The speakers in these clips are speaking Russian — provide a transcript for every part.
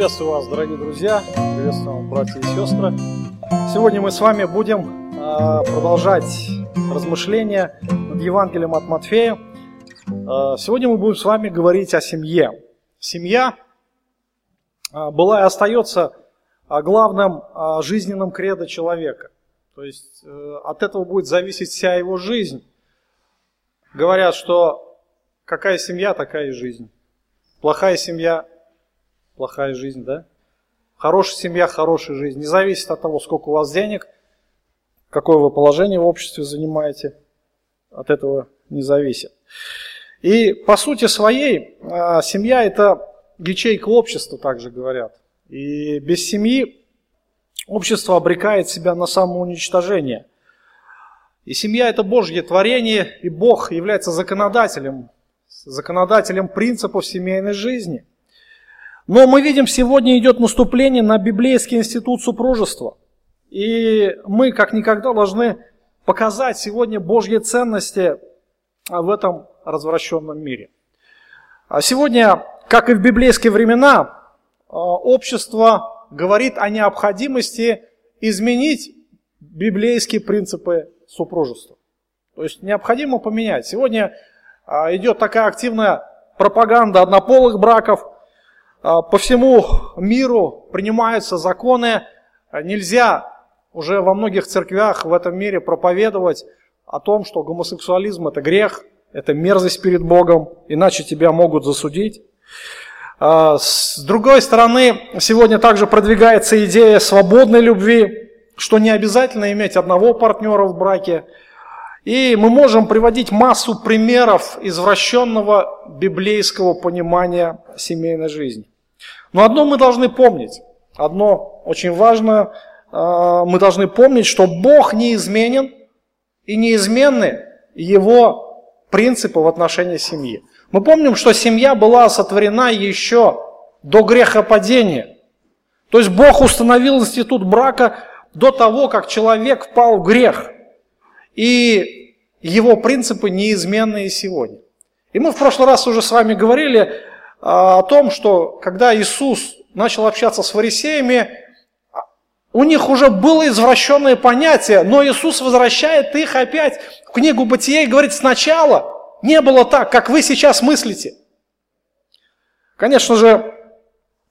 Приветствую вас, дорогие друзья, приветствую вас, братья и сестры. Сегодня мы с вами будем э, продолжать размышления над Евангелием от Матфея. Э, сегодня мы будем с вами говорить о семье. Семья э, была и остается главным жизненным кредо человека. То есть от этого будет зависеть вся его жизнь. Говорят, что какая семья, такая и жизнь. Плохая семья плохая жизнь, да? Хорошая семья, хорошая жизнь. Не зависит от того, сколько у вас денег, какое вы положение в обществе занимаете. От этого не зависит. И по сути своей а, семья это ячейка общества, также говорят. И без семьи общество обрекает себя на самоуничтожение. И семья это Божье творение, и Бог является законодателем, законодателем принципов семейной жизни. Но мы видим, сегодня идет наступление на библейский институт супружества. И мы как никогда должны показать сегодня Божьи ценности в этом развращенном мире. А сегодня, как и в библейские времена, общество говорит о необходимости изменить библейские принципы супружества. То есть необходимо поменять. Сегодня идет такая активная пропаганда однополых браков – а, по всему миру принимаются законы, нельзя уже во многих церквях в этом мире проповедовать о том, что гомосексуализм это грех, это мерзость перед Богом, иначе тебя могут засудить. А, с другой стороны, сегодня также продвигается идея свободной любви, что не обязательно иметь одного партнера в браке, и мы можем приводить массу примеров извращенного библейского понимания семейной жизни. Но одно мы должны помнить, одно очень важное, а, мы должны помнить, что Бог неизменен и неизменны Его принципы в отношении семьи. Мы помним, что семья была сотворена еще до грехопадения. То есть Бог установил институт брака до того, как человек впал в грех. И его принципы неизменны и сегодня. И мы в прошлый раз уже с вами говорили о том, что когда Иисус начал общаться с фарисеями, у них уже было извращенное понятие, но Иисус возвращает их опять в книгу Бытия и говорит, сначала не было так, как вы сейчас мыслите. Конечно же,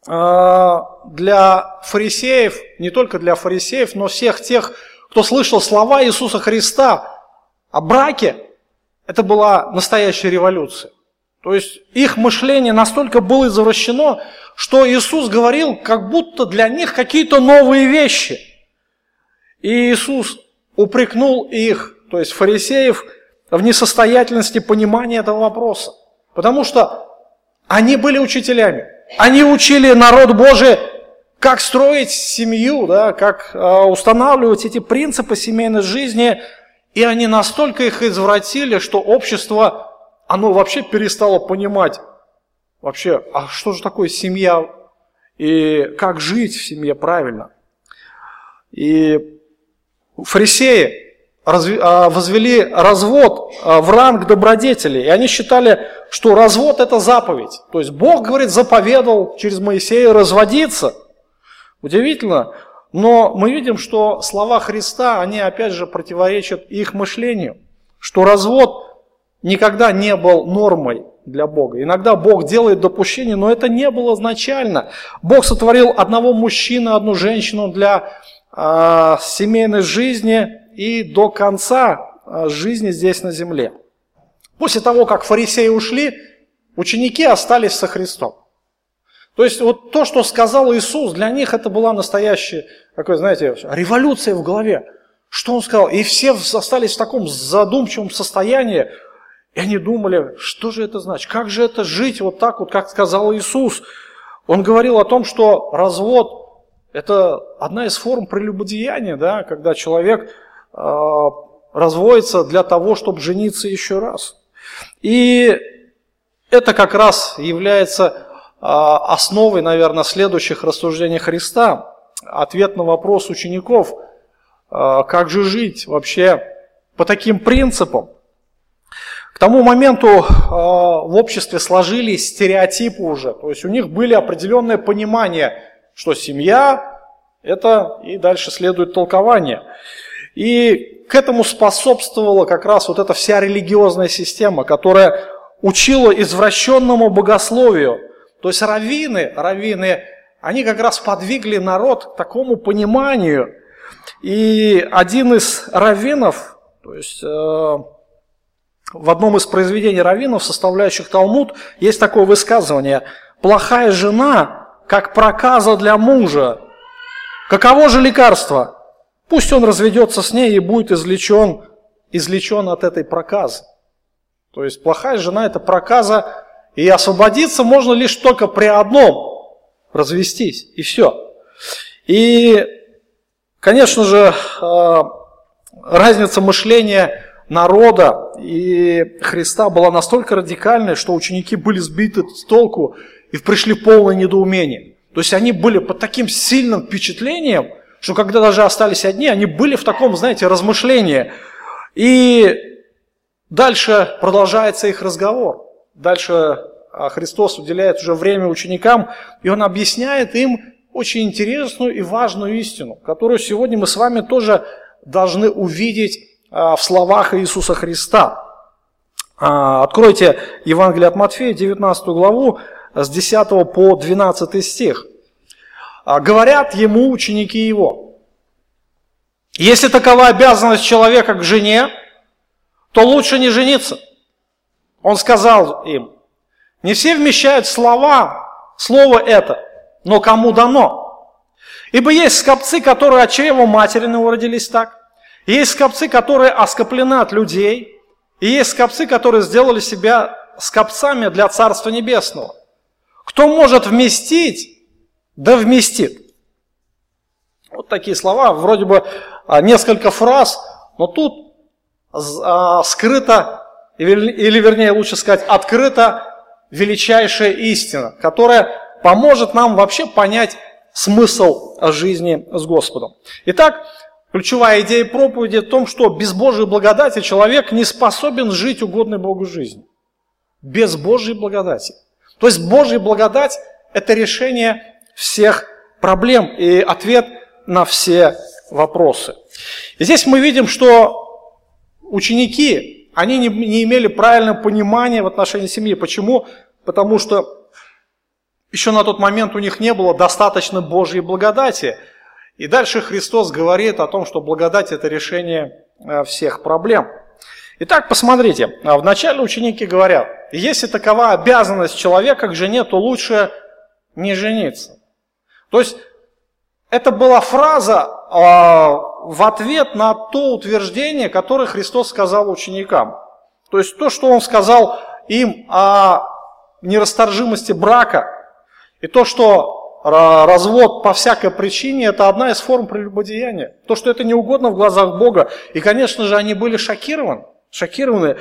а, для фарисеев, не только для фарисеев, но всех тех, кто слышал слова Иисуса Христа о браке, это была настоящая революция. То есть их мышление настолько было извращено, что Иисус говорил, как будто для них какие-то новые вещи. И Иисус упрекнул их, то есть фарисеев, в несостоятельности понимания этого вопроса. Потому что они были учителями. Они учили народ Божий, как строить семью, да, как э, устанавливать эти принципы семейной жизни. И они настолько их извратили, что общество оно вообще перестало понимать, вообще, а что же такое семья и как жить в семье правильно. И фарисеи а, возвели развод а, в ранг добродетели. И они считали, что развод это заповедь. То есть Бог, говорит, заповедовал через Моисея разводиться. Удивительно. Но мы видим, что слова Христа, они опять же противоречат их мышлению. Что развод никогда не был нормой для Бога. Иногда Бог делает допущение, но это не было изначально. Бог сотворил одного мужчину, одну женщину для э, семейной жизни и до конца э, жизни здесь на земле. После того, как фарисеи ушли, ученики остались со Христом. То есть вот то, что сказал Иисус, для них это была настоящая, такой, знаете, революция в голове. Что он сказал? И все остались в таком задумчивом состоянии, и они думали, что же это значит, как же это жить вот так вот, как сказал Иисус. Он говорил о том, что развод – это одна из форм прелюбодеяния, да, когда человек э, разводится для того, чтобы жениться еще раз. И это как раз является э, основой, наверное, следующих рассуждений Христа. Ответ на вопрос учеников, э, как же жить вообще по таким принципам. К тому моменту э, в обществе сложились стереотипы уже, то есть у них были определенное понимание, что семья – это и дальше следует толкование. И к этому способствовала как раз вот эта вся религиозная система, которая учила извращенному богословию. То есть раввины, раввины, они как раз подвигли народ к такому пониманию. И один из раввинов, то есть э, в одном из произведений раввинов, составляющих Талмуд, есть такое высказывание «Плохая жена, как проказа для мужа. Каково же лекарство? Пусть он разведется с ней и будет извлечен, извлечен от этой проказы». То есть плохая жена – это проказа, и освободиться можно лишь только при одном – развестись, и все. И, конечно же, э, разница мышления – народа и Христа была настолько радикальной, что ученики были сбиты с толку и пришли в полное недоумение. То есть они были под таким сильным впечатлением, что когда даже остались одни, они были в таком, знаете, размышлении. И дальше продолжается их разговор. Дальше а, Христос уделяет уже время ученикам, и Он объясняет им очень интересную и важную истину, которую сегодня мы с вами тоже должны увидеть в словах Иисуса Христа. А, откройте Евангелие от Матфея, 19 главу, с 10 по 12 стих. А, говорят ему ученики его, если такова обязанность человека к жене, то лучше не жениться. Он сказал им, не все вмещают слова, слово это, но кому дано. Ибо есть скопцы, которые от чрева материного родились так, есть скопцы, которые оскоплены от людей, и есть скопцы, которые сделали себя скопцами для Царства Небесного. Кто может вместить, да вместит. Вот такие слова, вроде бы а, несколько фраз, но тут а, скрыто, или вернее лучше сказать, открыта величайшая истина, которая поможет нам вообще понять смысл жизни с Господом. Итак, Ключевая идея проповеди в том, что без Божьей благодати человек не способен жить угодной Богу жизнью. Без Божьей благодати. То есть Божья благодать – это решение всех проблем и ответ на все вопросы. И здесь мы видим, что ученики, они не, не имели правильного понимания в отношении семьи. Почему? Потому что еще на тот момент у них не было достаточно Божьей благодати – и дальше Христос говорит о том, что благодать – это решение э, всех проблем. Итак, посмотрите, а вначале ученики говорят, если такова обязанность человека к жене, то лучше не жениться. То есть это была фраза а, в ответ на то утверждение, которое Христос сказал ученикам. То есть то, что Он сказал им о нерасторжимости брака, и то, что развод по всякой причине – это одна из форм прелюбодеяния. То, что это не угодно в глазах Бога. И, конечно же, они были шокированы. шокированы.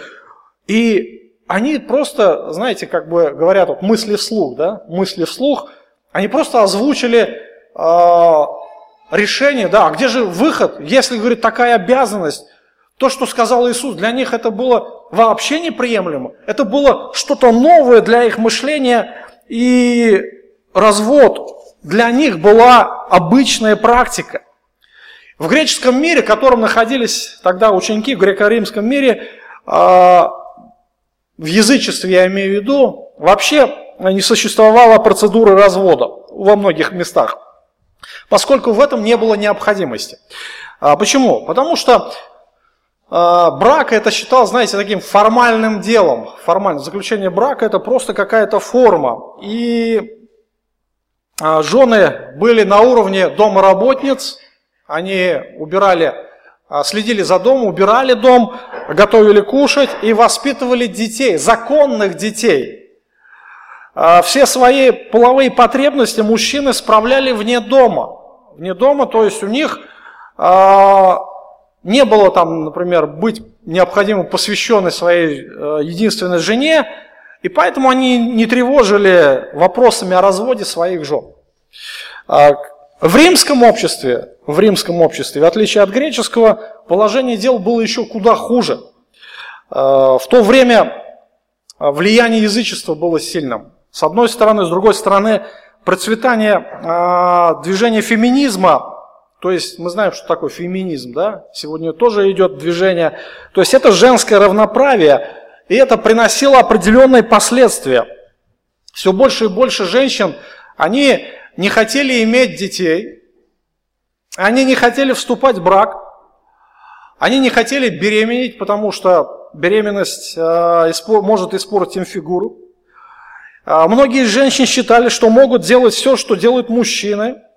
И они просто, знаете, как бы говорят, вот мысли вслух, да, мысли вслух, они просто озвучили э, решение, да, а где же выход, если, говорит, такая обязанность, то, что сказал Иисус, для них это было вообще неприемлемо. Это было что-то новое для их мышления, и развод для них была обычная практика. В греческом мире, в котором находились тогда ученики, в греко-римском мире, а, в язычестве я имею в виду, вообще не существовала процедуры развода во многих местах, поскольку в этом не было необходимости. А почему? Потому что а, брак это считал, знаете, таким формальным делом. Формально. Заключение брака это просто какая-то форма. И жены были на уровне домоработниц, они убирали, а, следили за домом, убирали дом, готовили кушать и воспитывали детей, законных детей. А, все свои половые потребности мужчины справляли вне дома. Вне дома, то есть у них не было там, например, быть необходимо посвященной своей единственной жене, и поэтому они не тревожили вопросами о разводе своих жен. А в римском обществе, в римском обществе, в отличие от греческого, положение дел было еще куда хуже. в то время влияние язычества было сильным. С одной стороны, с другой стороны, процветание движения феминизма то есть мы знаем, что такое феминизм, да? Сегодня тоже идет движение. То есть это женское равноправие, и это приносило определенные последствия. Все больше и больше женщин, они не хотели иметь детей, они не хотели вступать в брак, они не хотели беременеть, потому что беременность э, может испортить им фигуру. А многие женщины считали, что могут делать все, что делают мужчины –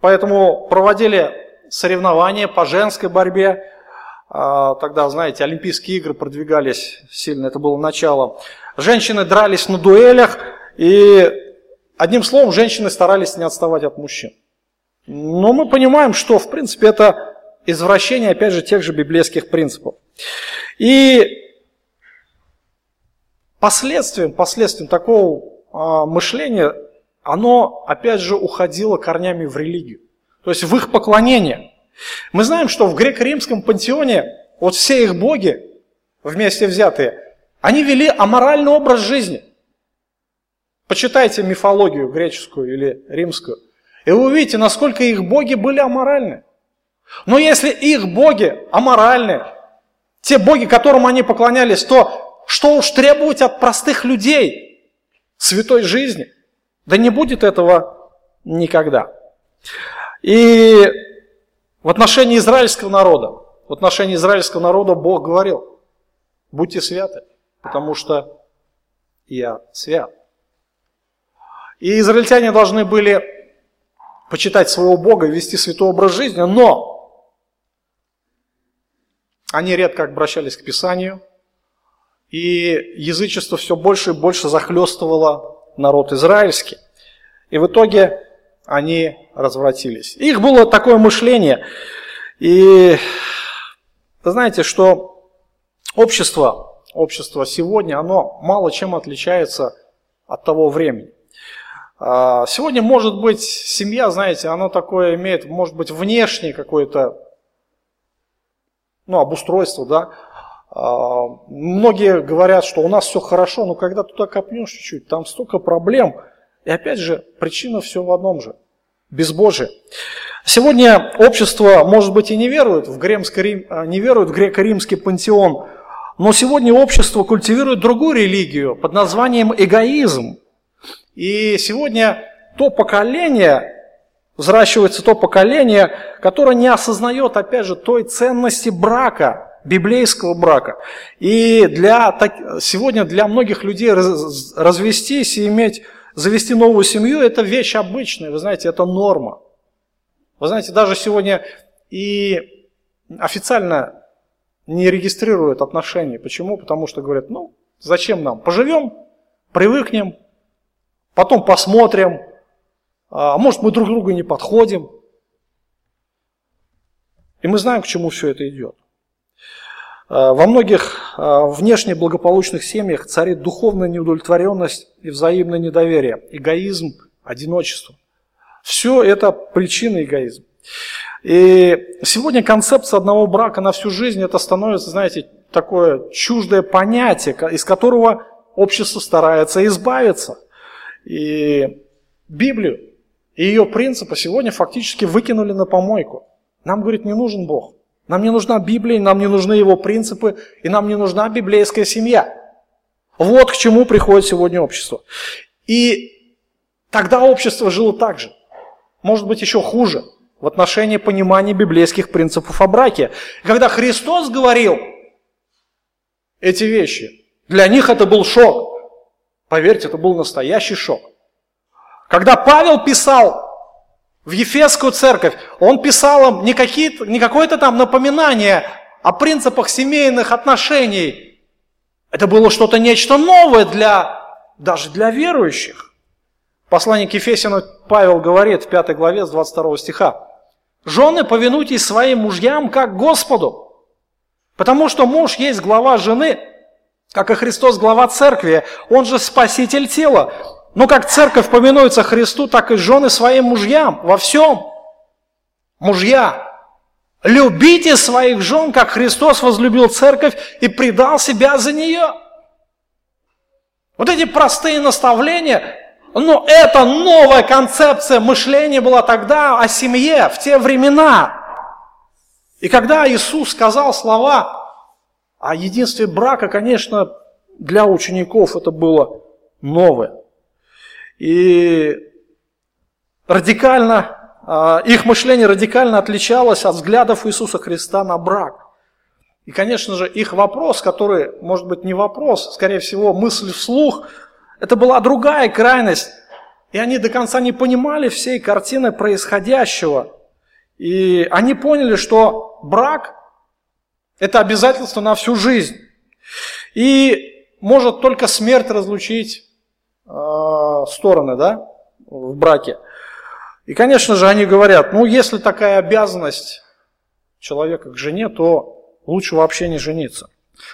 Поэтому проводили соревнования по женской борьбе. А, тогда, знаете, Олимпийские игры продвигались сильно, это было начало. Женщины дрались на дуэлях, и одним словом, женщины старались не отставать от мужчин. Но мы понимаем, что, в принципе, это извращение, опять же, тех же библейских принципов. И последствием, последствием такого а, мышления оно, опять же, уходило корнями в религию, то есть в их поклонение. Мы знаем, что в греко-римском пантеоне вот все их боги, вместе взятые, они вели аморальный образ жизни. Почитайте мифологию греческую или римскую, и вы увидите, насколько их боги были аморальны. Но если их боги аморальны, те боги, которым они поклонялись, то что уж требовать от простых людей святой жизни? Да не будет этого никогда. И в отношении израильского народа, в отношении израильского народа Бог говорил, будьте святы, потому что я свят. И израильтяне должны были почитать своего Бога, вести святой образ жизни, но они редко обращались к Писанию, и язычество все больше и больше захлестывало народ израильский. И в итоге они развратились. Их было такое мышление. И вы знаете, что общество, общество сегодня, оно мало чем отличается от того времени. А, сегодня, может быть, семья, знаете, она такое имеет, может быть, внешнее какое-то, ну, обустройство, да, а, многие говорят, что у нас все хорошо, но когда туда копнешь чуть-чуть, там столько проблем. И опять же, причина все в одном же – безбожие. Сегодня общество, может быть, и не верует в, Рим, а, не верует в греко-римский пантеон, но сегодня общество культивирует другую религию под названием эгоизм. И сегодня то поколение, взращивается то поколение, которое не осознает, опять же, той ценности брака, библейского брака. И для, сегодня для многих людей раз, развестись и иметь, завести новую семью – это вещь обычная, вы знаете, это норма. Вы знаете, даже сегодня и официально не регистрируют отношения. Почему? Потому что говорят, ну, зачем нам? Поживем, привыкнем, потом посмотрим, а может мы друг другу не подходим. И мы знаем, к чему все это идет. Э, во многих э, внешне благополучных семьях царит духовная неудовлетворенность и взаимное недоверие, эгоизм, одиночество. Все это причина эгоизма. И сегодня концепция одного брака на всю жизнь, это становится, знаете, такое чуждое понятие, из которого общество старается избавиться. И Библию и ее принципы сегодня фактически выкинули на помойку. Нам, говорит, не нужен Бог. Нам не нужна Библия, нам не нужны его принципы, и нам не нужна библейская семья. Вот к чему приходит сегодня общество. И тогда общество жило так же. Может быть, еще хуже в отношении понимания библейских принципов о браке. Когда Христос говорил эти вещи, для них это был шок. Поверьте, это был настоящий шок. Когда Павел писал в Ефесскую церковь, он писал им не, не какое-то там напоминание о принципах семейных отношений. Это было что-то нечто новое для, даже для верующих. Послание к Ефесину Павел говорит в 5 главе с 22 стиха. «Жены, повинуйтесь своим мужьям, как Господу, потому что муж есть глава жены, как и Христос глава церкви, он же спаситель тела. Но как церковь поминуется Христу, так и жены своим мужьям во всем. Мужья – Любите своих жен, как Христос возлюбил церковь и предал себя за нее. Вот эти простые наставления, но это новая концепция мышления была тогда о семье, в те времена. И когда Иисус сказал слова о единстве брака, конечно, для учеников это было новое. И радикально, а, их мышление радикально отличалось от взглядов Иисуса Христа на брак. И, конечно же, их вопрос, который, может быть, не вопрос, скорее всего, мысль вслух, это была другая крайность. И они до конца не понимали всей картины происходящего. И они поняли, что брак – это обязательство на всю жизнь. И может только смерть разлучить стороны да, в браке. И, конечно же, они говорят, ну, если такая обязанность человека к жене, то лучше вообще не жениться.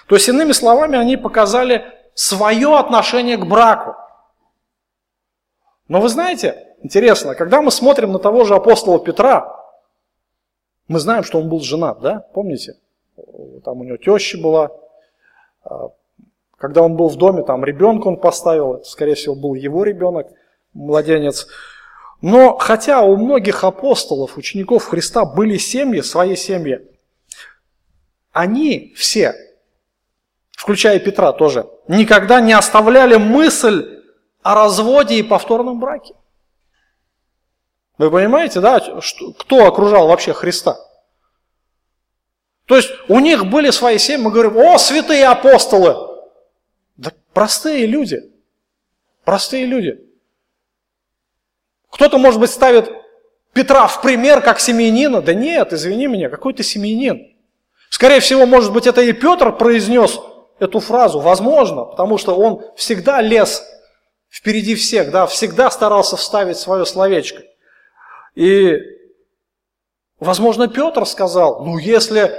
То есть, иными словами, они показали свое отношение к браку. Но вы знаете, интересно, когда мы смотрим на того же апостола Петра, мы знаем, что он был женат, да? Помните? Там у него теща была. Когда он был в доме, там ребенка он поставил, это, скорее всего, был его ребенок, младенец. Но хотя у многих апостолов, учеников Христа были семьи, свои семьи, они все, включая Петра тоже, никогда не оставляли мысль о разводе и повторном браке. Вы понимаете, да, что, кто окружал вообще Христа? То есть у них были свои семьи, мы говорим, о, святые апостолы. Простые люди, простые люди. Кто-то, может быть, ставит Петра в пример как семьянина. Да нет, извини меня, какой ты семьянин. Скорее всего, может быть, это и Петр произнес эту фразу. Возможно, потому что он всегда лез впереди всех, да, всегда старался вставить свое словечко. И, возможно, Петр сказал, ну, если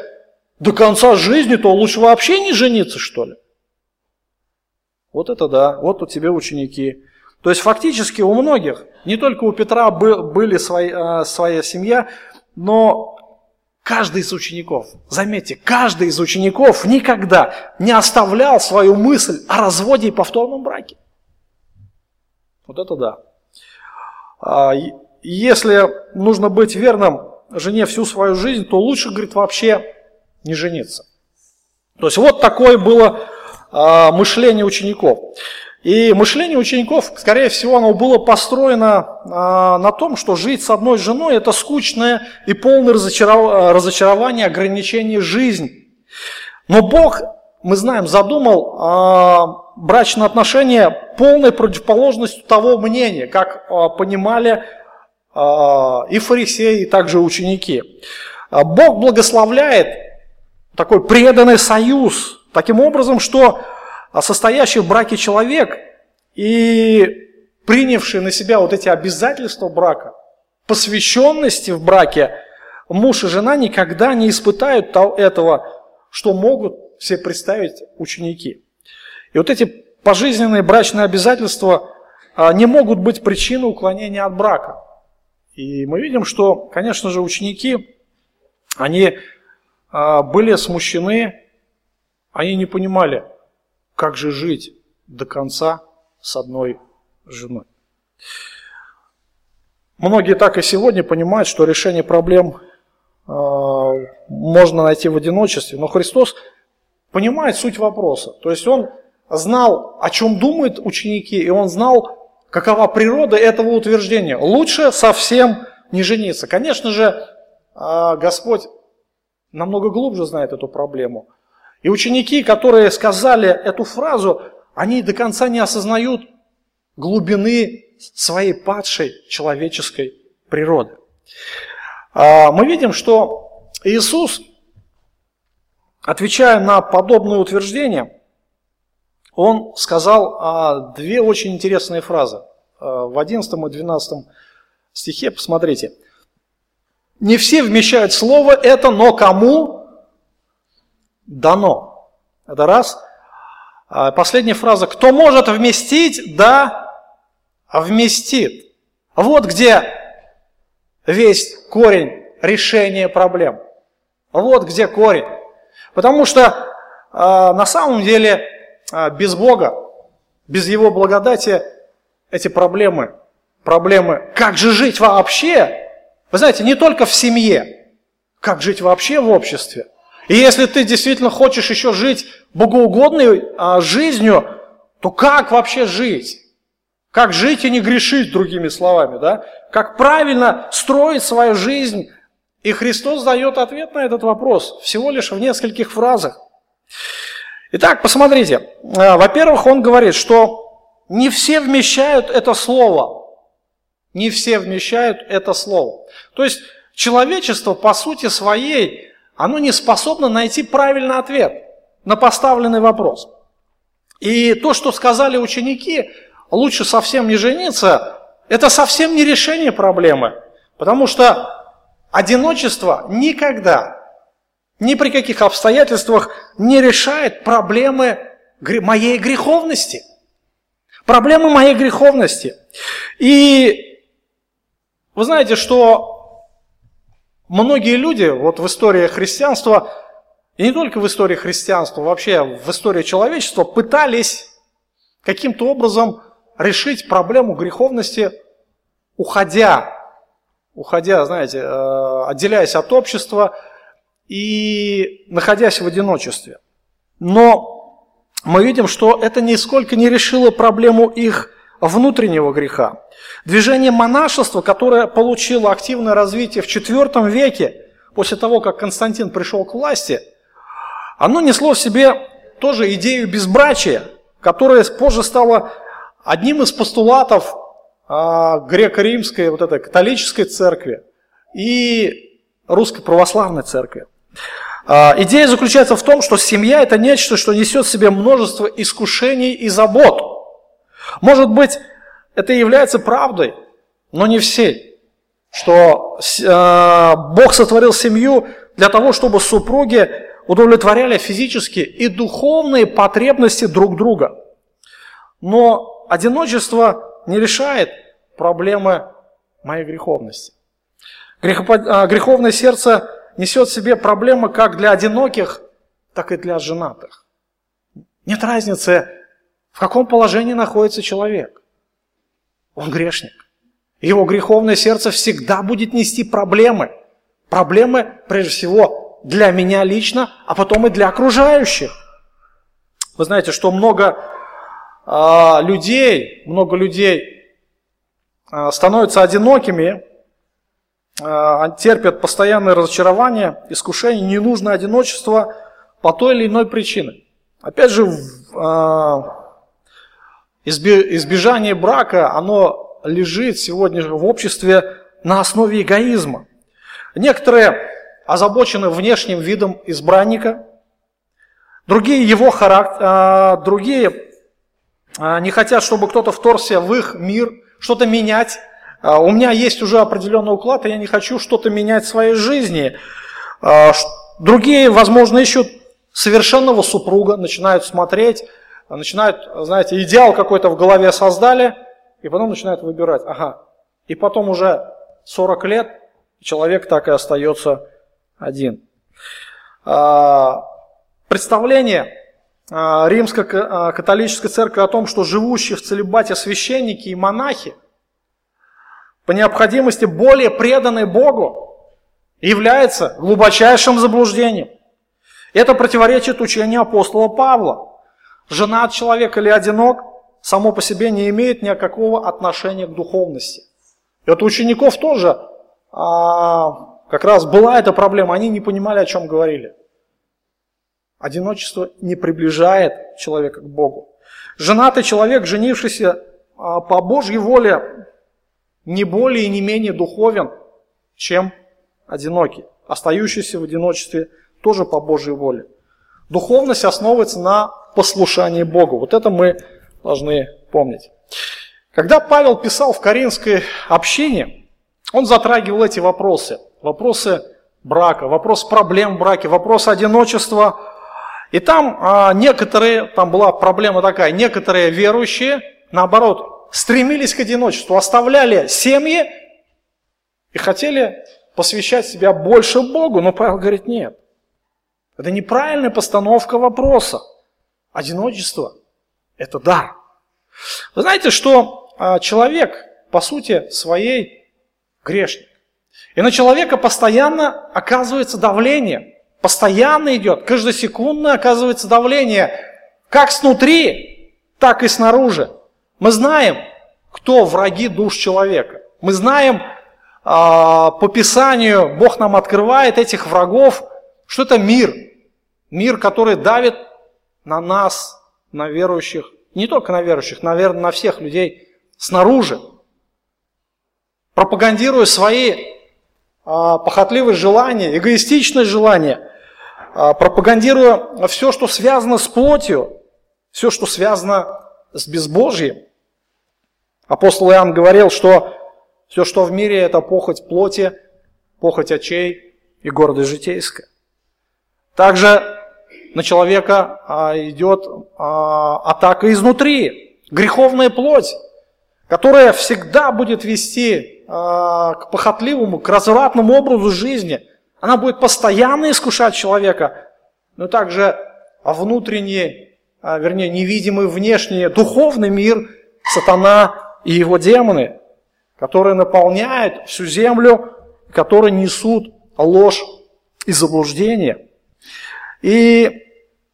до конца жизни, то лучше вообще не жениться, что ли? Вот это да, вот у тебя ученики. То есть фактически у многих, не только у Петра были свои, э, своя семья, но каждый из учеников, заметьте, каждый из учеников никогда не оставлял свою мысль о разводе и повторном браке. Вот это да. А, если нужно быть верным жене всю свою жизнь, то лучше, говорит, вообще не жениться. То есть вот такое было мышление учеников. И мышление учеников, скорее всего, оно было построено а, на том, что жить с одной женой – это скучное и полное разочарование, ограничение жизни. Но Бог, мы знаем, задумал а, брачные отношения полной противоположностью того мнения, как а, понимали а, и фарисеи, и также ученики. А, Бог благословляет такой преданный союз таким образом, что состоящий в браке человек и принявший на себя вот эти обязательства брака, посвященности в браке, муж и жена никогда не испытают этого, что могут себе представить ученики. И вот эти пожизненные брачные обязательства а, не могут быть причиной уклонения от брака. И мы видим, что, конечно же, ученики, они а, были смущены, они не понимали, как же жить до конца с одной женой? Многие так и сегодня понимают, что решение проблем э, можно найти в одиночестве, но Христос понимает суть вопроса. То есть Он знал, о чем думают ученики, и Он знал, какова природа этого утверждения. Лучше совсем не жениться. Конечно же, э, Господь намного глубже знает эту проблему. И ученики, которые сказали эту фразу, они до конца не осознают глубины своей падшей человеческой природы. А, мы видим, что Иисус, отвечая на подобное утверждение, он сказал а, две очень интересные фразы. А, в 11 и 12 стихе, посмотрите. «Не все вмещают слово это, но кому дано. Это раз. А последняя фраза. Кто может вместить, да, вместит. Вот где весь корень решения проблем. Вот где корень. Потому что э, на самом деле э, без Бога, без Его благодати эти проблемы, проблемы, как же жить вообще, вы знаете, не только в семье, как жить вообще в обществе. И если ты действительно хочешь еще жить богоугодной а, жизнью, то как вообще жить? Как жить и не грешить, другими словами, да? Как правильно строить свою жизнь? И Христос дает ответ на этот вопрос всего лишь в нескольких фразах. Итак, посмотрите. А, во-первых, он говорит, что не все вмещают это слово. Не все вмещают это слово. То есть человечество по сути своей, оно не способно найти правильный ответ на поставленный вопрос. И то, что сказали ученики, лучше совсем не жениться, это совсем не решение проблемы. Потому что одиночество никогда, ни при каких обстоятельствах не решает проблемы моей греховности. Проблемы моей греховности. И вы знаете, что многие люди вот в истории христианства, и не только в истории христианства, вообще в истории человечества, пытались каким-то образом решить проблему греховности, уходя, уходя, знаете, э, отделяясь от общества и находясь в одиночестве. Но мы видим, что это нисколько не решило проблему их внутреннего греха. Движение монашества, которое получило активное развитие в IV веке, после того, как Константин пришел к власти, оно несло в себе тоже идею безбрачия, которая позже стала одним из постулатов а, греко-римской, вот этой католической церкви и русской православной церкви. А, идея заключается в том, что семья – это нечто, что несет в себе множество искушений и забот. Может быть, это является правдой, но не всей. Что э, Бог сотворил семью для того, чтобы супруги удовлетворяли физические и духовные потребности друг друга. Но одиночество не решает проблемы моей греховности. А, греховное сердце несет в себе проблемы как для одиноких, так и для женатых. Нет разницы, в каком положении находится человек. Он грешник. Его греховное сердце всегда будет нести проблемы. Проблемы, прежде всего, для меня лично, а потом и для окружающих. Вы знаете, что много а, людей, много людей а, становятся одинокими, а, терпят постоянное разочарование, искушение, ненужное одиночество по той или иной причине. Опять же, избежание брака, оно лежит сегодня в обществе на основе эгоизма. Некоторые озабочены внешним видом избранника, другие его характер, другие а, не хотят, чтобы кто-то вторгся в их мир, что-то менять. А, у меня есть уже определенный уклад, и я не хочу что-то менять в своей жизни. А, другие, возможно, ищут совершенного супруга, начинают смотреть, начинают, знаете, идеал какой-то в голове создали, и потом начинают выбирать. Ага. И потом уже 40 лет человек так и остается один. Представление а, римская а, католическая церковь о том, что живущие в целебате священники и монахи по необходимости более преданы Богу, является глубочайшим заблуждением. Это противоречит учению апостола Павла. Женат человек или одинок само по себе не имеет никакого отношения к духовности. И вот у учеников тоже а, как раз была эта проблема, они не понимали, о чем говорили. Одиночество не приближает человека к Богу. Женатый человек, женившийся а, по Божьей воле, не более и не менее духовен, чем одинокий, остающийся в одиночестве тоже по Божьей воле. Духовность основывается на послушании Богу. Вот это мы должны помнить. Когда Павел писал в Каринской общине, он затрагивал эти вопросы. Вопросы брака, вопрос проблем в браке, вопрос одиночества – и там а, некоторые, там была проблема такая, некоторые верующие, наоборот, стремились к одиночеству, оставляли семьи и хотели посвящать себя больше Богу. Но Павел говорит, нет, Это неправильная постановка вопроса. Одиночество – это дар. Вы знаете, что а, человек, по сути, своей грешник. И на человека постоянно оказывается давление. Постоянно идет, каждосекундно оказывается давление. Как снутри, так и снаружи. Мы знаем, кто враги душ человека. Мы знаем, а, по Писанию Бог нам открывает этих врагов, что это мир. Мир, который давит на нас, на верующих, не только на верующих, наверное, на всех людей снаружи, пропагандируя свои а, похотливые желания, эгоистичные желания, а, пропагандируя все, что связано с плотью, все, что связано с безбожием. Апостол Иоанн говорил, что все, что в мире, это похоть плоти, похоть очей и гордость житейская. Также на человека а, идет а, атака изнутри, греховная плоть, которая всегда будет вести а, к похотливому, к развратному образу жизни. Она будет постоянно искушать человека, но также внутренний, вернее, невидимый внешний духовный мир, сатана и его демоны, которые наполняют всю землю, которые несут ложь и заблуждение. И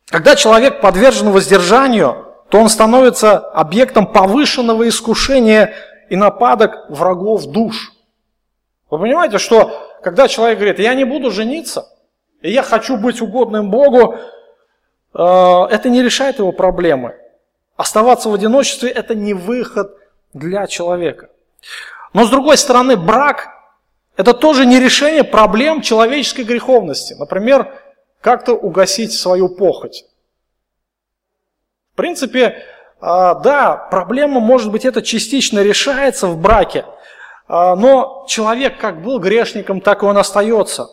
когда человек подвержен воздержанию, то он становится объектом повышенного искушения и нападок врагов душ. Вы понимаете, что когда человек говорит, я не буду жениться, и я хочу быть угодным Богу, э, это не решает его проблемы. Оставаться в одиночестве – это не выход для человека. Но с другой стороны, брак – это тоже не решение проблем человеческой греховности. Например, как-то угасить свою похоть. В принципе, а, да, проблема, может быть, это частично решается в браке, а, но человек как был грешником, так и он остается.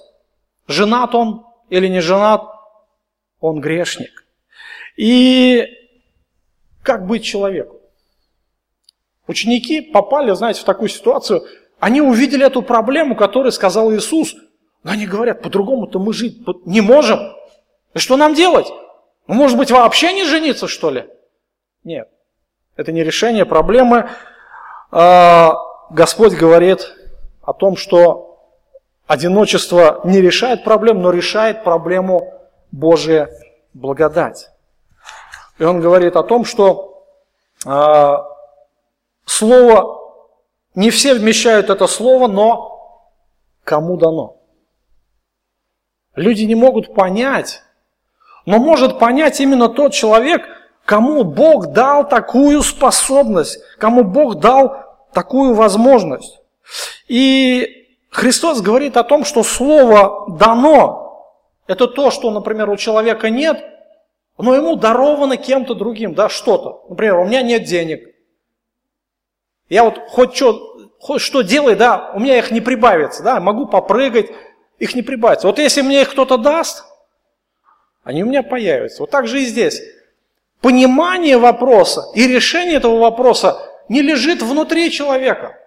Женат он или не женат, он грешник. И как быть человеку? Ученики попали, знаете, в такую ситуацию, они увидели эту проблему, которую сказал Иисус – но они говорят, по-другому-то мы жить не можем. И что нам делать? Ну, может быть, вообще не жениться, что ли? Нет. Это не решение проблемы. А, Господь говорит о том, что одиночество не решает проблем, но решает проблему Божия благодать. И он говорит о том, что э, слово, не все вмещают это слово, но кому дано. Люди не могут понять, но может понять именно тот человек, кому Бог дал такую способность, кому Бог дал такую возможность. И Христос говорит о том, что Слово дано. Это то, что, например, у человека нет, но ему даровано кем-то другим, да, что-то. Например, у меня нет денег. Я вот хоть что, хоть что делай, да, у меня их не прибавится, да, могу попрыгать, их не прибавится. Вот если мне их кто-то даст, они у меня появятся. Вот так же и здесь. Понимание вопроса и решение этого вопроса не лежит внутри человека,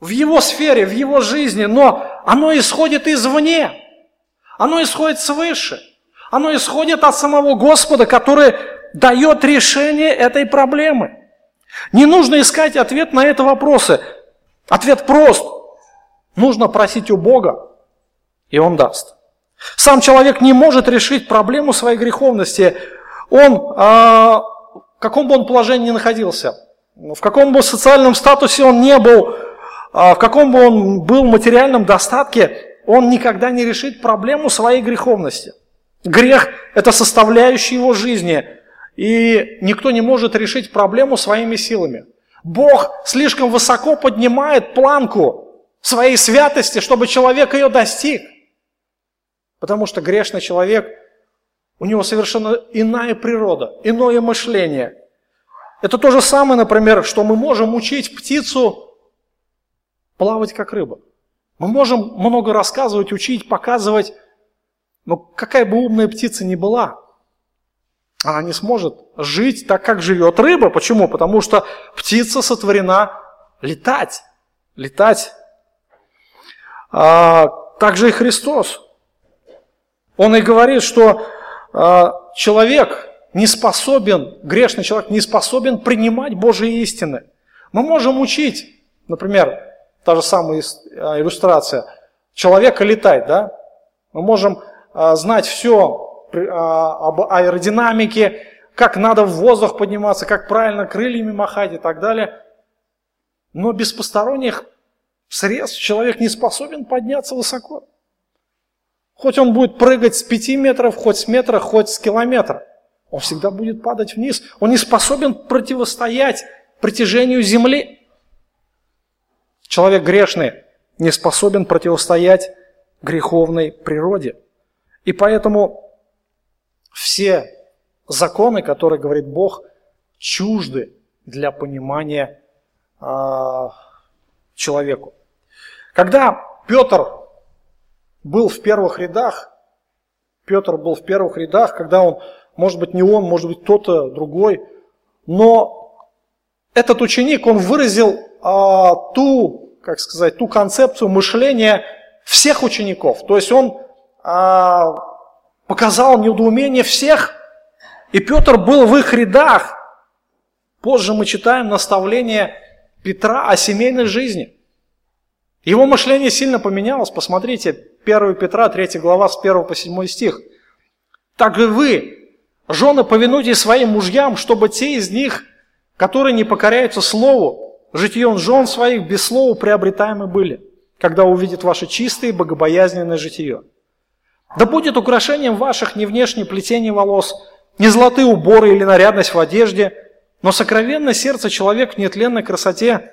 в его сфере, в его жизни, но оно исходит извне, оно исходит свыше, оно исходит от самого Господа, который дает решение этой проблемы. Не нужно искать ответ на эти вопросы. Ответ прост. Нужно просить у Бога, и Он даст. Сам человек не может решить проблему своей греховности. Он, а, в каком бы он положении ни находился, в каком бы социальном статусе он не был, а, в каком бы он был материальном достатке, он никогда не решит проблему своей греховности. Грех – это составляющая его жизни, и никто не может решить проблему своими силами. Бог слишком высоко поднимает планку, своей святости, чтобы человек ее достиг. Потому что грешный человек, у него совершенно иная природа, иное мышление. Это то же самое, например, что мы можем учить птицу плавать как рыба. Мы можем много рассказывать, учить, показывать, но какая бы умная птица ни была, она не сможет жить так, как живет рыба. Почему? Потому что птица сотворена летать. Летать а также и Христос. Он и говорит, что э, человек не способен, грешный человек не способен принимать Божьи истины. Мы можем учить, например, та же самая а, иллюстрация, человека летать, да? Мы можем э, знать все э, об аэродинамике, как надо в воздух подниматься, как правильно крыльями махать и так далее. Но без посторонних средств человек не способен подняться высоко. Хоть он будет прыгать с 5 метров, хоть с метра, хоть с километра. Он всегда будет падать вниз. Он не способен противостоять притяжению земли. Человек грешный не способен противостоять греховной природе. И поэтому все законы, которые говорит Бог, чужды для понимания э, человеку. Когда Петр был в первых рядах, Петр был в первых рядах, когда он, может быть, не он, может быть, кто-то другой, но этот ученик, он выразил а, ту, как сказать, ту концепцию мышления всех учеников. То есть он а, показал недоумение всех, и Петр был в их рядах. Позже мы читаем наставление Петра о семейной жизни. Его мышление сильно поменялось. Посмотрите, 1 Петра, 3 глава, с 1 по 7 стих. «Так и вы, жены, повинуйтесь своим мужьям, чтобы те из них, которые не покоряются слову, житием жен своих без слова приобретаемы были, когда увидят ваше чистое и богобоязненное житие. Да будет украшением ваших не внешнее плетение волос, не золотые уборы или нарядность в одежде, но сокровенное сердце человек в нетленной красоте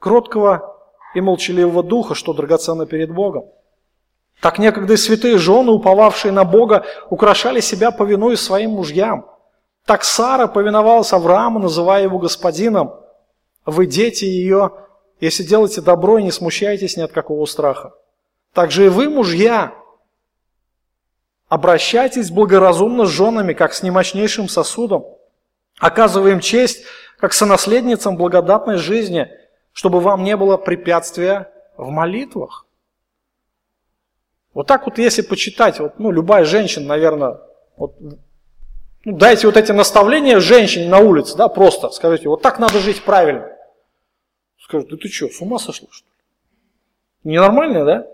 кроткого и молчаливого духа, что драгоценно перед Богом. Так некогда и святые жены, уповавшие на Бога, украшали себя, повинуясь своим мужьям. Так Сара повиновалась Аврааму, называя его господином. Вы дети ее, если делаете добро и не смущаетесь ни от какого страха. Так же и вы, мужья, обращайтесь благоразумно с женами, как с немощнейшим сосудом. Оказываем честь, как сонаследницам благодатной жизни, чтобы вам не было препятствия в молитвах. Вот так вот, если почитать, вот, ну, любая женщина, наверное, вот, ну, дайте вот эти наставления женщине на улице, да, просто скажите, вот так надо жить правильно. Скажут, да ты что, с ума сошла, что ли? Ненормально, да?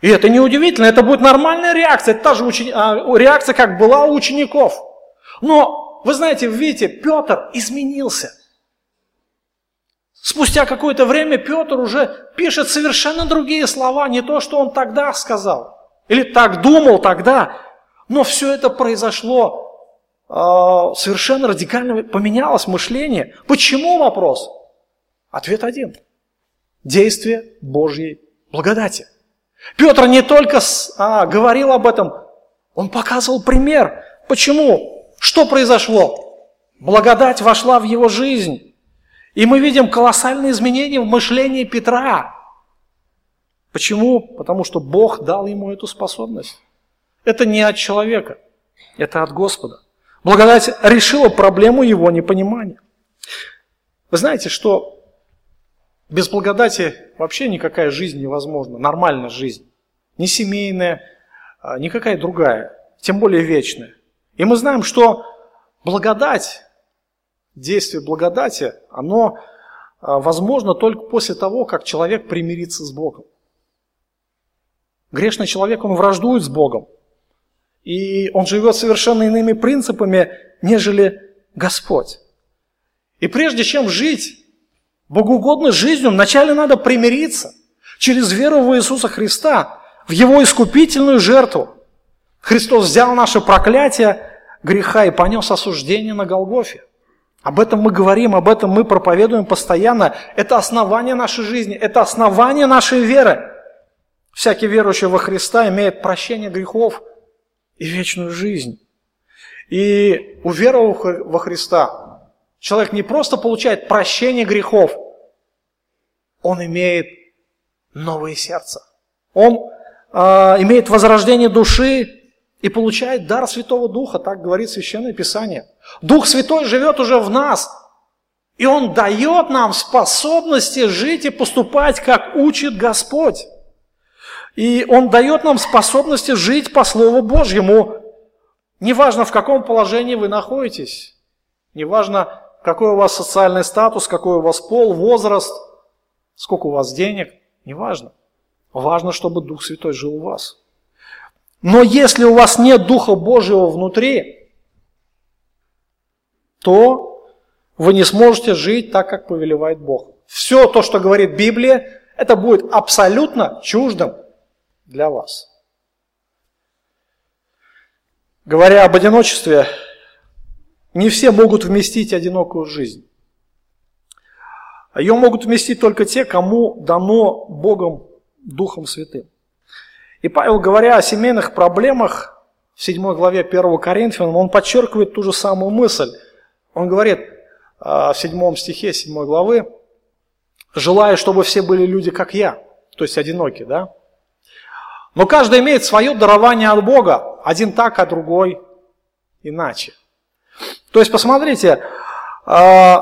И это не удивительно, это будет нормальная реакция, это та же учени... а, реакция, как была у учеников. Но, вы знаете, видите, Петр изменился – Спустя какое-то время Петр уже пишет совершенно другие слова, не то, что он тогда сказал. Или так думал тогда. Но все это произошло э, совершенно радикально, поменялось мышление. Почему вопрос? Ответ один. Действие Божьей благодати. Петр не только с, а, говорил об этом, он показывал пример. Почему? Что произошло? Благодать вошла в его жизнь. И мы видим колоссальные изменения в мышлении Петра. Почему? Потому что Бог дал ему эту способность. Это не от человека, это от Господа. Благодать решила проблему его непонимания. Вы знаете, что без благодати вообще никакая жизнь невозможна, нормальная жизнь. Ни семейная, а, никакая другая, тем более вечная. И мы знаем, что благодать действие благодати, оно а, возможно только после того, как человек примирится с Богом. Грешный человек, он враждует с Богом. И он живет совершенно иными принципами, нежели Господь. И прежде чем жить богоугодной жизнью, вначале надо примириться через веру в Иисуса Христа, в Его искупительную жертву. Христос взял наше проклятие греха и понес осуждение на Голгофе. Об этом мы говорим, об этом мы проповедуем постоянно. Это основание нашей жизни, это основание нашей веры. Всякий верующий во Христа имеет прощение грехов и вечную жизнь. И уверовав во Христа, человек не просто получает прощение грехов, он имеет новое сердце. Он э, имеет возрождение души, и получает дар Святого Духа, так говорит Священное Писание. Дух Святой живет уже в нас, и Он дает нам способности жить и поступать, как учит Господь. И Он дает нам способности жить по Слову Божьему. Неважно, в каком положении вы находитесь, неважно, какой у вас социальный статус, какой у вас пол, возраст, сколько у вас денег, неважно. Важно, чтобы Дух Святой жил у вас. Но если у вас нет Духа Божьего внутри, то вы не сможете жить так, как повелевает Бог. Все то, что говорит Библия, это будет абсолютно чуждым для вас. Говоря об одиночестве, не все могут вместить одинокую жизнь. Ее могут вместить только те, кому дано Богом Духом Святым. И Павел, говоря о семейных проблемах в 7 главе 1 Коринфянам, он подчеркивает ту же самую мысль. Он говорит а, в 7 стихе 7 главы, желая, чтобы все были люди, как я, то есть одинокие, да? Но каждый имеет свое дарование от Бога, один так, а другой иначе. То есть, посмотрите, а,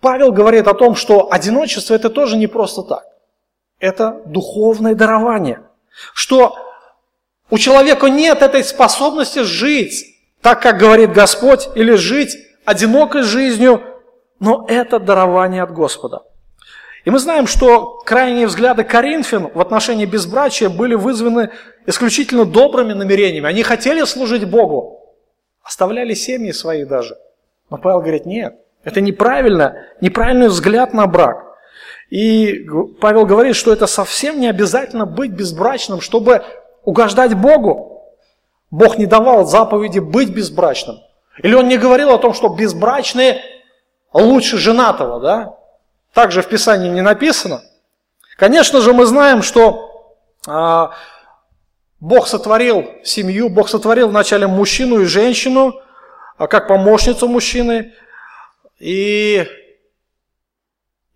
Павел говорит о том, что одиночество это тоже не просто так. Это духовное дарование. Что у человека нет этой способности жить так, как говорит Господь, или жить одинокой жизнью, но это дарование от Господа. И мы знаем, что крайние взгляды Коринфян в отношении безбрачия были вызваны исключительно добрыми намерениями. Они хотели служить Богу, оставляли семьи свои даже. Но Павел говорит, нет, это неправильно, неправильный взгляд на брак. И Павел говорит, что это совсем не обязательно быть безбрачным, чтобы угождать Богу. Бог не давал заповеди быть безбрачным. Или он не говорил о том, что безбрачные лучше женатого, да? Так же в Писании не написано. Конечно же, мы знаем, что а, Бог сотворил семью, Бог сотворил вначале мужчину и женщину, а как помощницу мужчины. И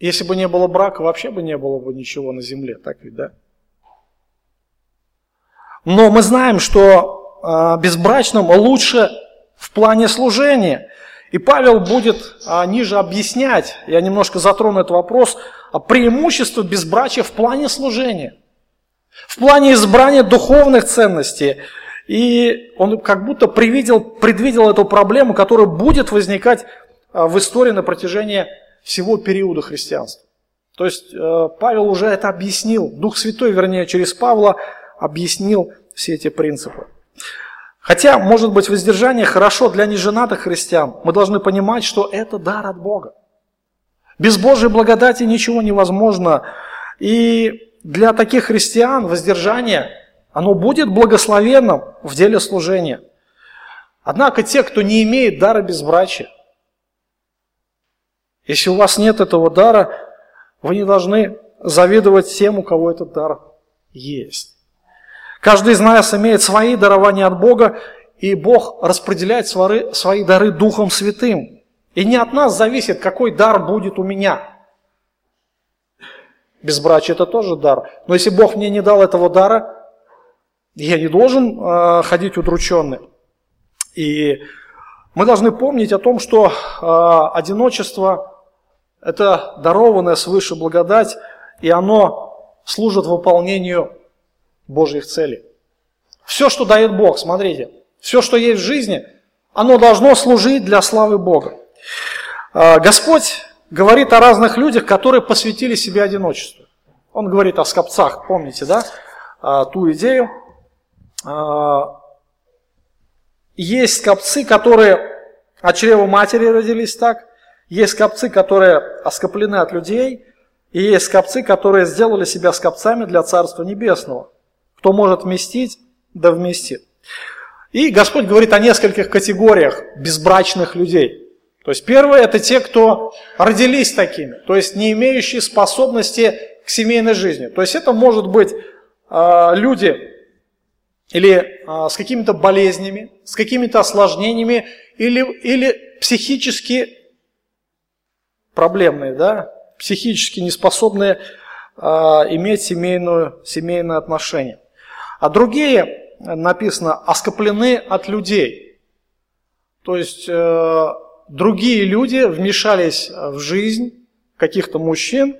если бы не было брака, вообще бы не было бы ничего на земле, так ведь, да? Но мы знаем, что а, безбрачным лучше в плане служения. И Павел будет а, ниже объяснять, я немножко затрону этот вопрос, о преимуществе безбрачия в плане служения, в плане избрания духовных ценностей. И он как будто привидел, предвидел эту проблему, которая будет возникать а, в истории на протяжении всего периода христианства. То есть э, Павел уже это объяснил, Дух Святой, вернее, через Павла объяснил все эти принципы. Хотя, может быть, воздержание хорошо для неженатых христиан, мы должны понимать, что это дар от Бога. Без Божьей благодати ничего невозможно. И для таких христиан воздержание, оно будет благословенным в деле служения. Однако те, кто не имеет дара безбрачия, если у вас нет этого дара, вы не должны завидовать тем, у кого этот дар есть. Каждый из нас имеет свои дарования от Бога, и Бог распределяет свои дары Духом Святым. И не от нас зависит, какой дар будет у меня. Безбрачие – это тоже дар. Но если Бог мне не дал этого дара, я не должен э, ходить удрученный. И мы должны помнить о том, что э, одиночество это дарованная свыше благодать, и оно служит выполнению Божьих целей. Все, что дает Бог, смотрите, все, что есть в жизни, оно должно служить для славы Бога. А, Господь говорит о разных людях, которые посвятили себе одиночеству. Он говорит о скопцах, помните, да, а, ту идею. А, есть скопцы, которые от чрева матери родились так, есть скопцы, которые оскоплены от людей, и есть скопцы, которые сделали себя скопцами для Царства Небесного. Кто может вместить, да вместит. И Господь говорит о нескольких категориях безбрачных людей. То есть первое это те, кто родились такими, то есть не имеющие способности к семейной жизни. То есть это может быть э, люди или э, с какими-то болезнями, с какими-то осложнениями, или, или психически проблемные, да, психически неспособные э, иметь семейную, семейные отношения. А другие, написано, оскоплены от людей. То есть э, другие люди вмешались в жизнь каких-то мужчин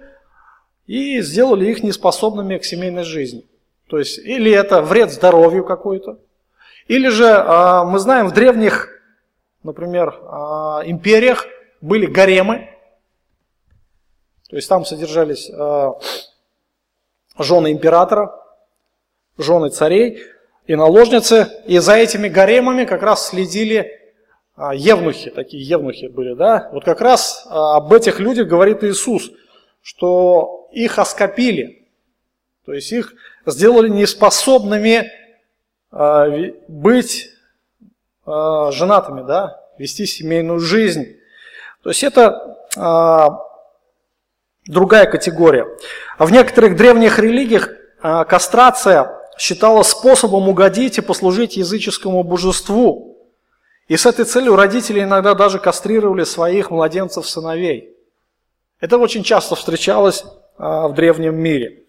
и сделали их неспособными к семейной жизни. То есть, или это вред здоровью какой-то, или же а, мы знаем в древних, например, а, империях были гаремы, то есть там содержались а, жены императора, жены царей и наложницы, и за этими гаремами как раз следили евнухи, такие евнухи были, да, вот как раз об этих людях говорит Иисус, что их оскопили, то есть их сделали неспособными а, быть а, женатыми, да, вести семейную жизнь. То есть это а, другая категория. А в некоторых древних религиях кастрация считалась способом угодить и послужить языческому божеству. И с этой целью родители иногда даже кастрировали своих младенцев-сыновей. Это очень часто встречалось в древнем мире.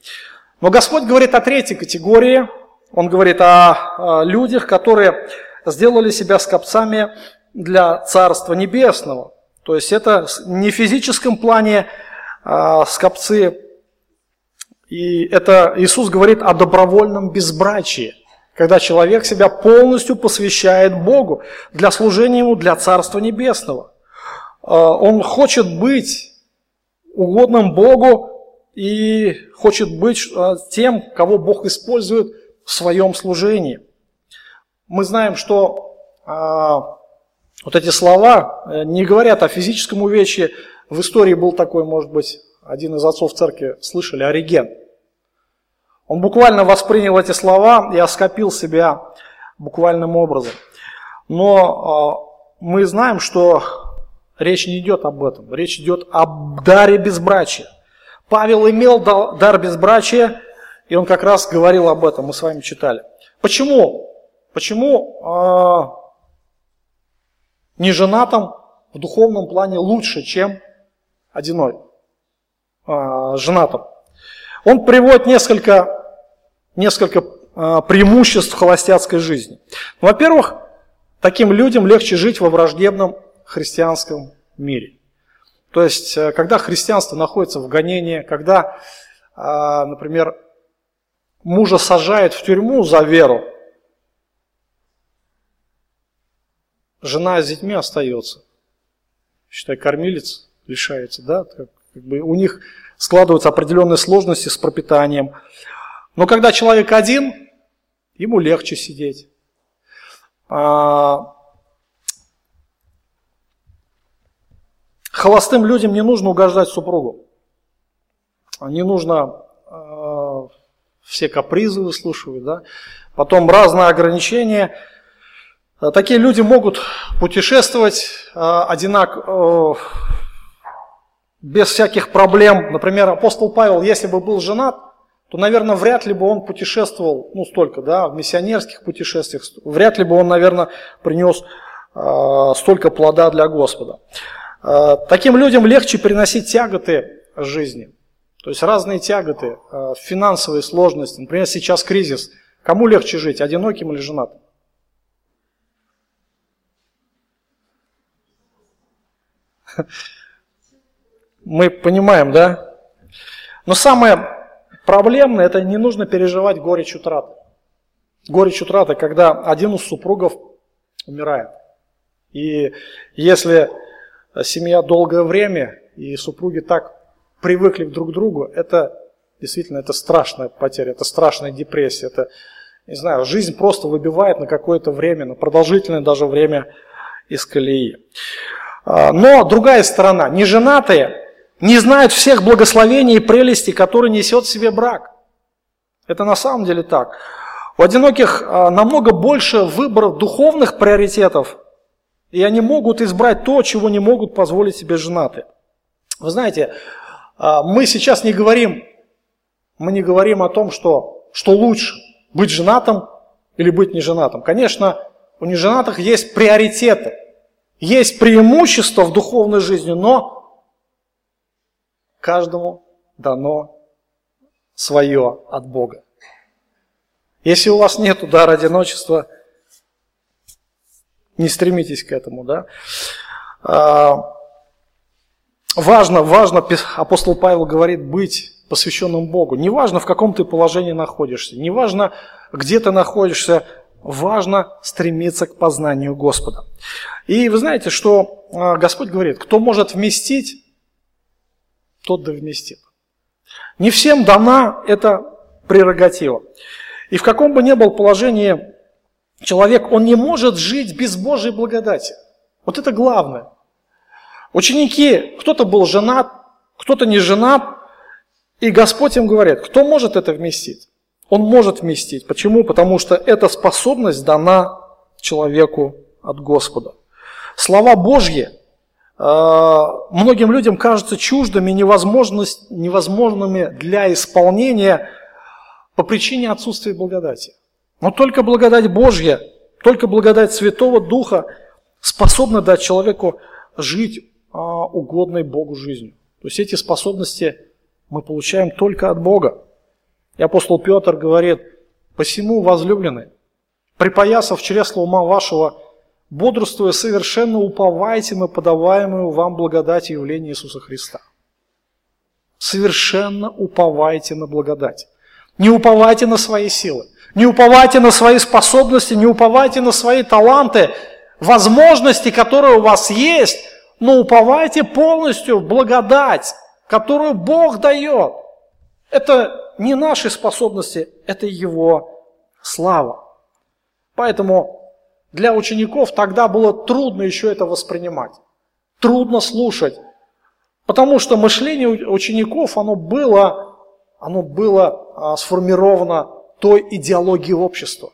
Но Господь говорит о третьей категории. Он говорит о, людях, которые сделали себя скопцами для Царства Небесного. То есть это не в физическом плане а, скопцы, и это Иисус говорит о добровольном безбрачии, когда человек себя полностью посвящает Богу для служения Ему, для Царства Небесного. А, он хочет быть угодным Богу и хочет быть а, тем, кого Бог использует в своем служении. Мы знаем, что а, вот эти слова э, не говорят о физическом увечье. В истории был такой, может быть, один из отцов церкви, слышали, Ориген. Он буквально воспринял эти слова и оскопил себя буквальным образом. Но а, мы знаем, что речь не идет об этом. Речь идет об даре безбрачия. Павел имел дар безбрачия, и он как раз говорил об этом, мы с вами читали. Почему? Почему э, неженатым в духовном плане лучше, чем одиной э, женатым? Он приводит несколько, несколько э, преимуществ холостяцкой жизни. Во-первых, таким людям легче жить во враждебном христианском мире. То есть, э, когда христианство находится в гонении, когда, а, например, мужа сажают в тюрьму за веру, жена с детьми остается. Считай, кормилец лишается, да? Как, как бы у них складываются определенные сложности с пропитанием. Но когда человек один, ему легче сидеть. А, Холостым людям не нужно угождать супругу. Не нужно э, все капризы выслушивать, да. Потом разные ограничения. Такие люди могут путешествовать э, одинак, э, без всяких проблем. Например, апостол Павел, если бы был женат, то, наверное, вряд ли бы он путешествовал, ну, столько, да, в миссионерских путешествиях, вряд ли бы он, наверное, принес э, столько плода для Господа. Э, таким людям легче переносить тяготы жизни. То есть разные тяготы, э, финансовые сложности. Например, сейчас кризис. Кому легче жить, одиноким или женатым? Мы понимаем, да? Но самое проблемное, это не нужно переживать горечь утраты. Горечь утраты, когда один из супругов умирает. И если семья долгое время, и супруги так привыкли друг к другу, это действительно это страшная потеря, это страшная депрессия, это, не знаю, жизнь просто выбивает на какое-то время, на продолжительное даже время из колеи. А, но другая сторона, неженатые не знают всех благословений и прелестей, которые несет в себе брак. Это на самом деле так. У одиноких а, намного больше выборов духовных приоритетов, и они могут избрать то, чего не могут позволить себе женатые. Вы знаете, а, мы сейчас не говорим, мы не говорим о том, что, что лучше, быть женатым или быть неженатым. Конечно, у неженатых есть приоритеты, есть преимущества в духовной жизни, но каждому дано свое от Бога. Если у вас нет дара одиночества, не стремитесь к этому, да. А, важно, важно, апостол Павел говорит, быть посвященным Богу. Неважно, в каком ты положении находишься, неважно, где ты находишься, важно стремиться к познанию Господа. И вы знаете, что а, Господь говорит, кто может вместить, тот да вместит. Не всем дана эта прерогатива. И в каком бы ни был положении человек, он не может жить без Божьей благодати. Вот это главное. Ученики, кто-то был женат, кто-то не женат, и Господь им говорит, кто может это вместить? Он может вместить. Почему? Потому что эта способность дана человеку от Господа. Слова Божьи – многим людям кажутся чуждыми, невозможными для исполнения по причине отсутствия благодати. Но только благодать Божья, только благодать Святого Духа способна дать человеку жить а, угодной Богу жизнью. То есть эти способности мы получаем только от Бога. И апостол Петр говорит, «Посему, возлюбленные, припоясав чресло ума вашего, бодрствуя совершенно уповайте на подаваемую вам благодать явления Иисуса Христа. Совершенно уповайте на благодать. Не уповайте на свои силы, не уповайте на свои способности, не уповайте на свои таланты, возможности, которые у вас есть, но уповайте полностью в благодать, которую Бог дает. Это не наши способности, это Его слава. Поэтому для учеников тогда было трудно еще это воспринимать, трудно слушать, потому что мышление учеников, оно было, оно было а, сформировано той идеологией общества,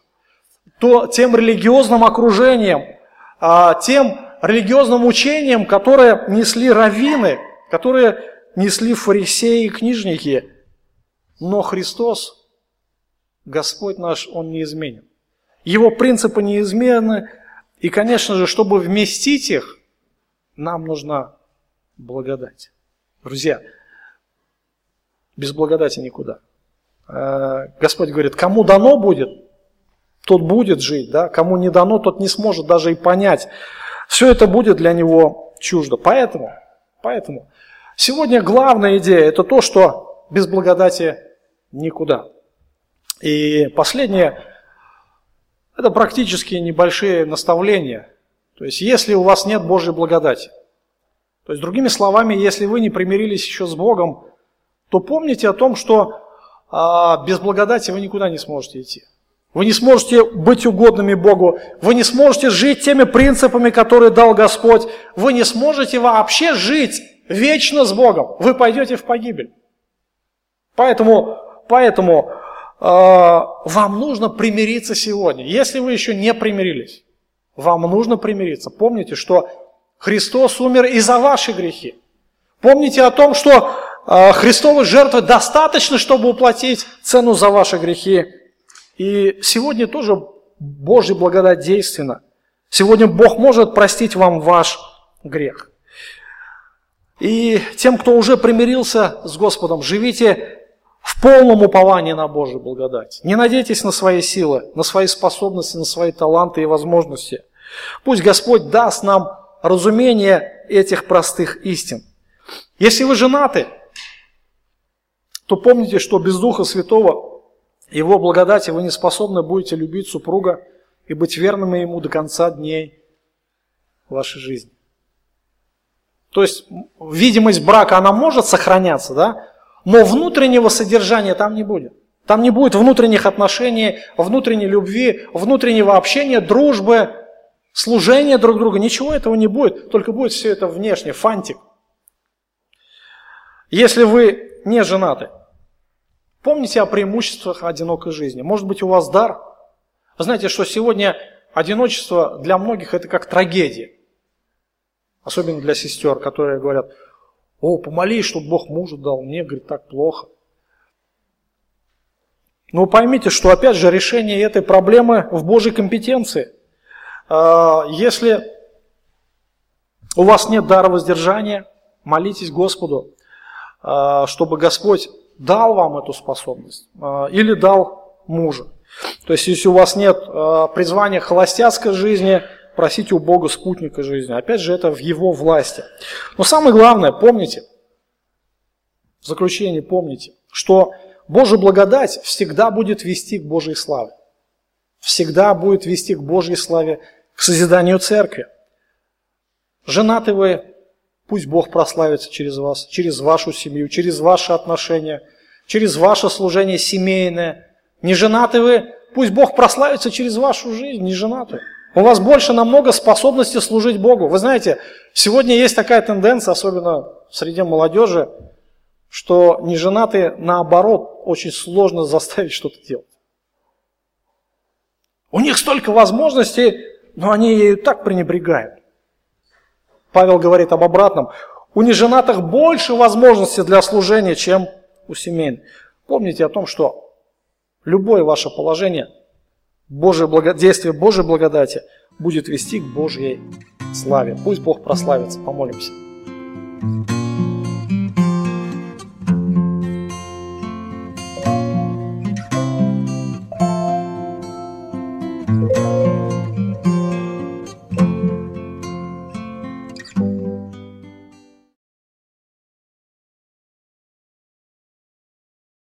то, тем религиозным окружением, а, тем религиозным учением, которое несли раввины, которые несли фарисеи и книжники. Но Христос, Господь наш, Он не изменен. Его принципы неизменны. И, конечно же, чтобы вместить их, нам нужна благодать. Друзья, без благодати никуда. Э, Господь говорит, кому дано будет, тот будет жить, да? кому не дано, тот не сможет даже и понять. Все это будет для него чуждо. Поэтому, поэтому сегодня главная идея – это то, что без благодати никуда. И последнее, это практически небольшие наставления. То есть, если у вас нет Божьей благодати. То есть, другими словами, если вы не примирились еще с Богом, то помните о том, что а, без благодати вы никуда не сможете идти. Вы не сможете быть угодными Богу. Вы не сможете жить теми принципами, которые дал Господь. Вы не сможете вообще жить вечно с Богом. Вы пойдете в погибель. Поэтому, поэтому вам нужно примириться сегодня. Если вы еще не примирились, вам нужно примириться. Помните, что Христос умер и за ваши грехи. Помните о том, что э, Христовой жертвы достаточно, чтобы уплатить цену за ваши грехи. И сегодня тоже Божья благодать действенна. Сегодня Бог может простить вам ваш грех. И тем, кто уже примирился с Господом, живите в полном уповании на Божью благодать. Не надейтесь на свои силы, на свои способности, на свои таланты и возможности. Пусть Господь даст нам разумение этих простых истин. Если вы женаты, то помните, что без Духа Святого, Его благодати вы не способны будете любить супруга и быть верными Ему до конца дней вашей жизни. То есть видимость брака, она может сохраняться, да? Но внутреннего содержания там не будет. Там не будет внутренних отношений, внутренней любви, внутреннего общения, дружбы, служения друг друга. Ничего этого не будет, только будет все это внешне, фантик. Если вы не женаты, помните о преимуществах одинокой жизни. Может быть, у вас дар. Знаете, что сегодня одиночество для многих это как трагедия. Особенно для сестер, которые говорят, о, помолись, чтобы Бог мужу дал, мне, говорит, так плохо. Но поймите, что опять же решение этой проблемы в Божьей компетенции. А, если у вас нет дара воздержания, молитесь Господу, а, чтобы Господь дал вам эту способность а, или дал мужа. То есть, если у вас нет призвания холостяцкой жизни, просите у Бога спутника жизни. Опять же, это в Его власти. Но самое главное, помните, в заключение помните, что Божья благодать всегда будет вести к Божьей славе. Всегда будет вести к Божьей славе, к созиданию церкви. Женаты вы, пусть Бог прославится через вас, через вашу семью, через ваши отношения, через ваше служение семейное. Не женаты вы, пусть Бог прославится через вашу жизнь, не женаты. У вас больше намного способности служить Богу. Вы знаете, сегодня есть такая тенденция, особенно среди молодежи, что неженатые, наоборот, очень сложно заставить что-то делать. У них столько возможностей, но они ею так пренебрегают. Павел говорит об обратном. У неженатых больше возможностей для служения, чем у семейных. Помните о том, что любое ваше положение, Божье благо... действие Божьей благодати будет вести к Божьей славе. Пусть Бог прославится. Помолимся.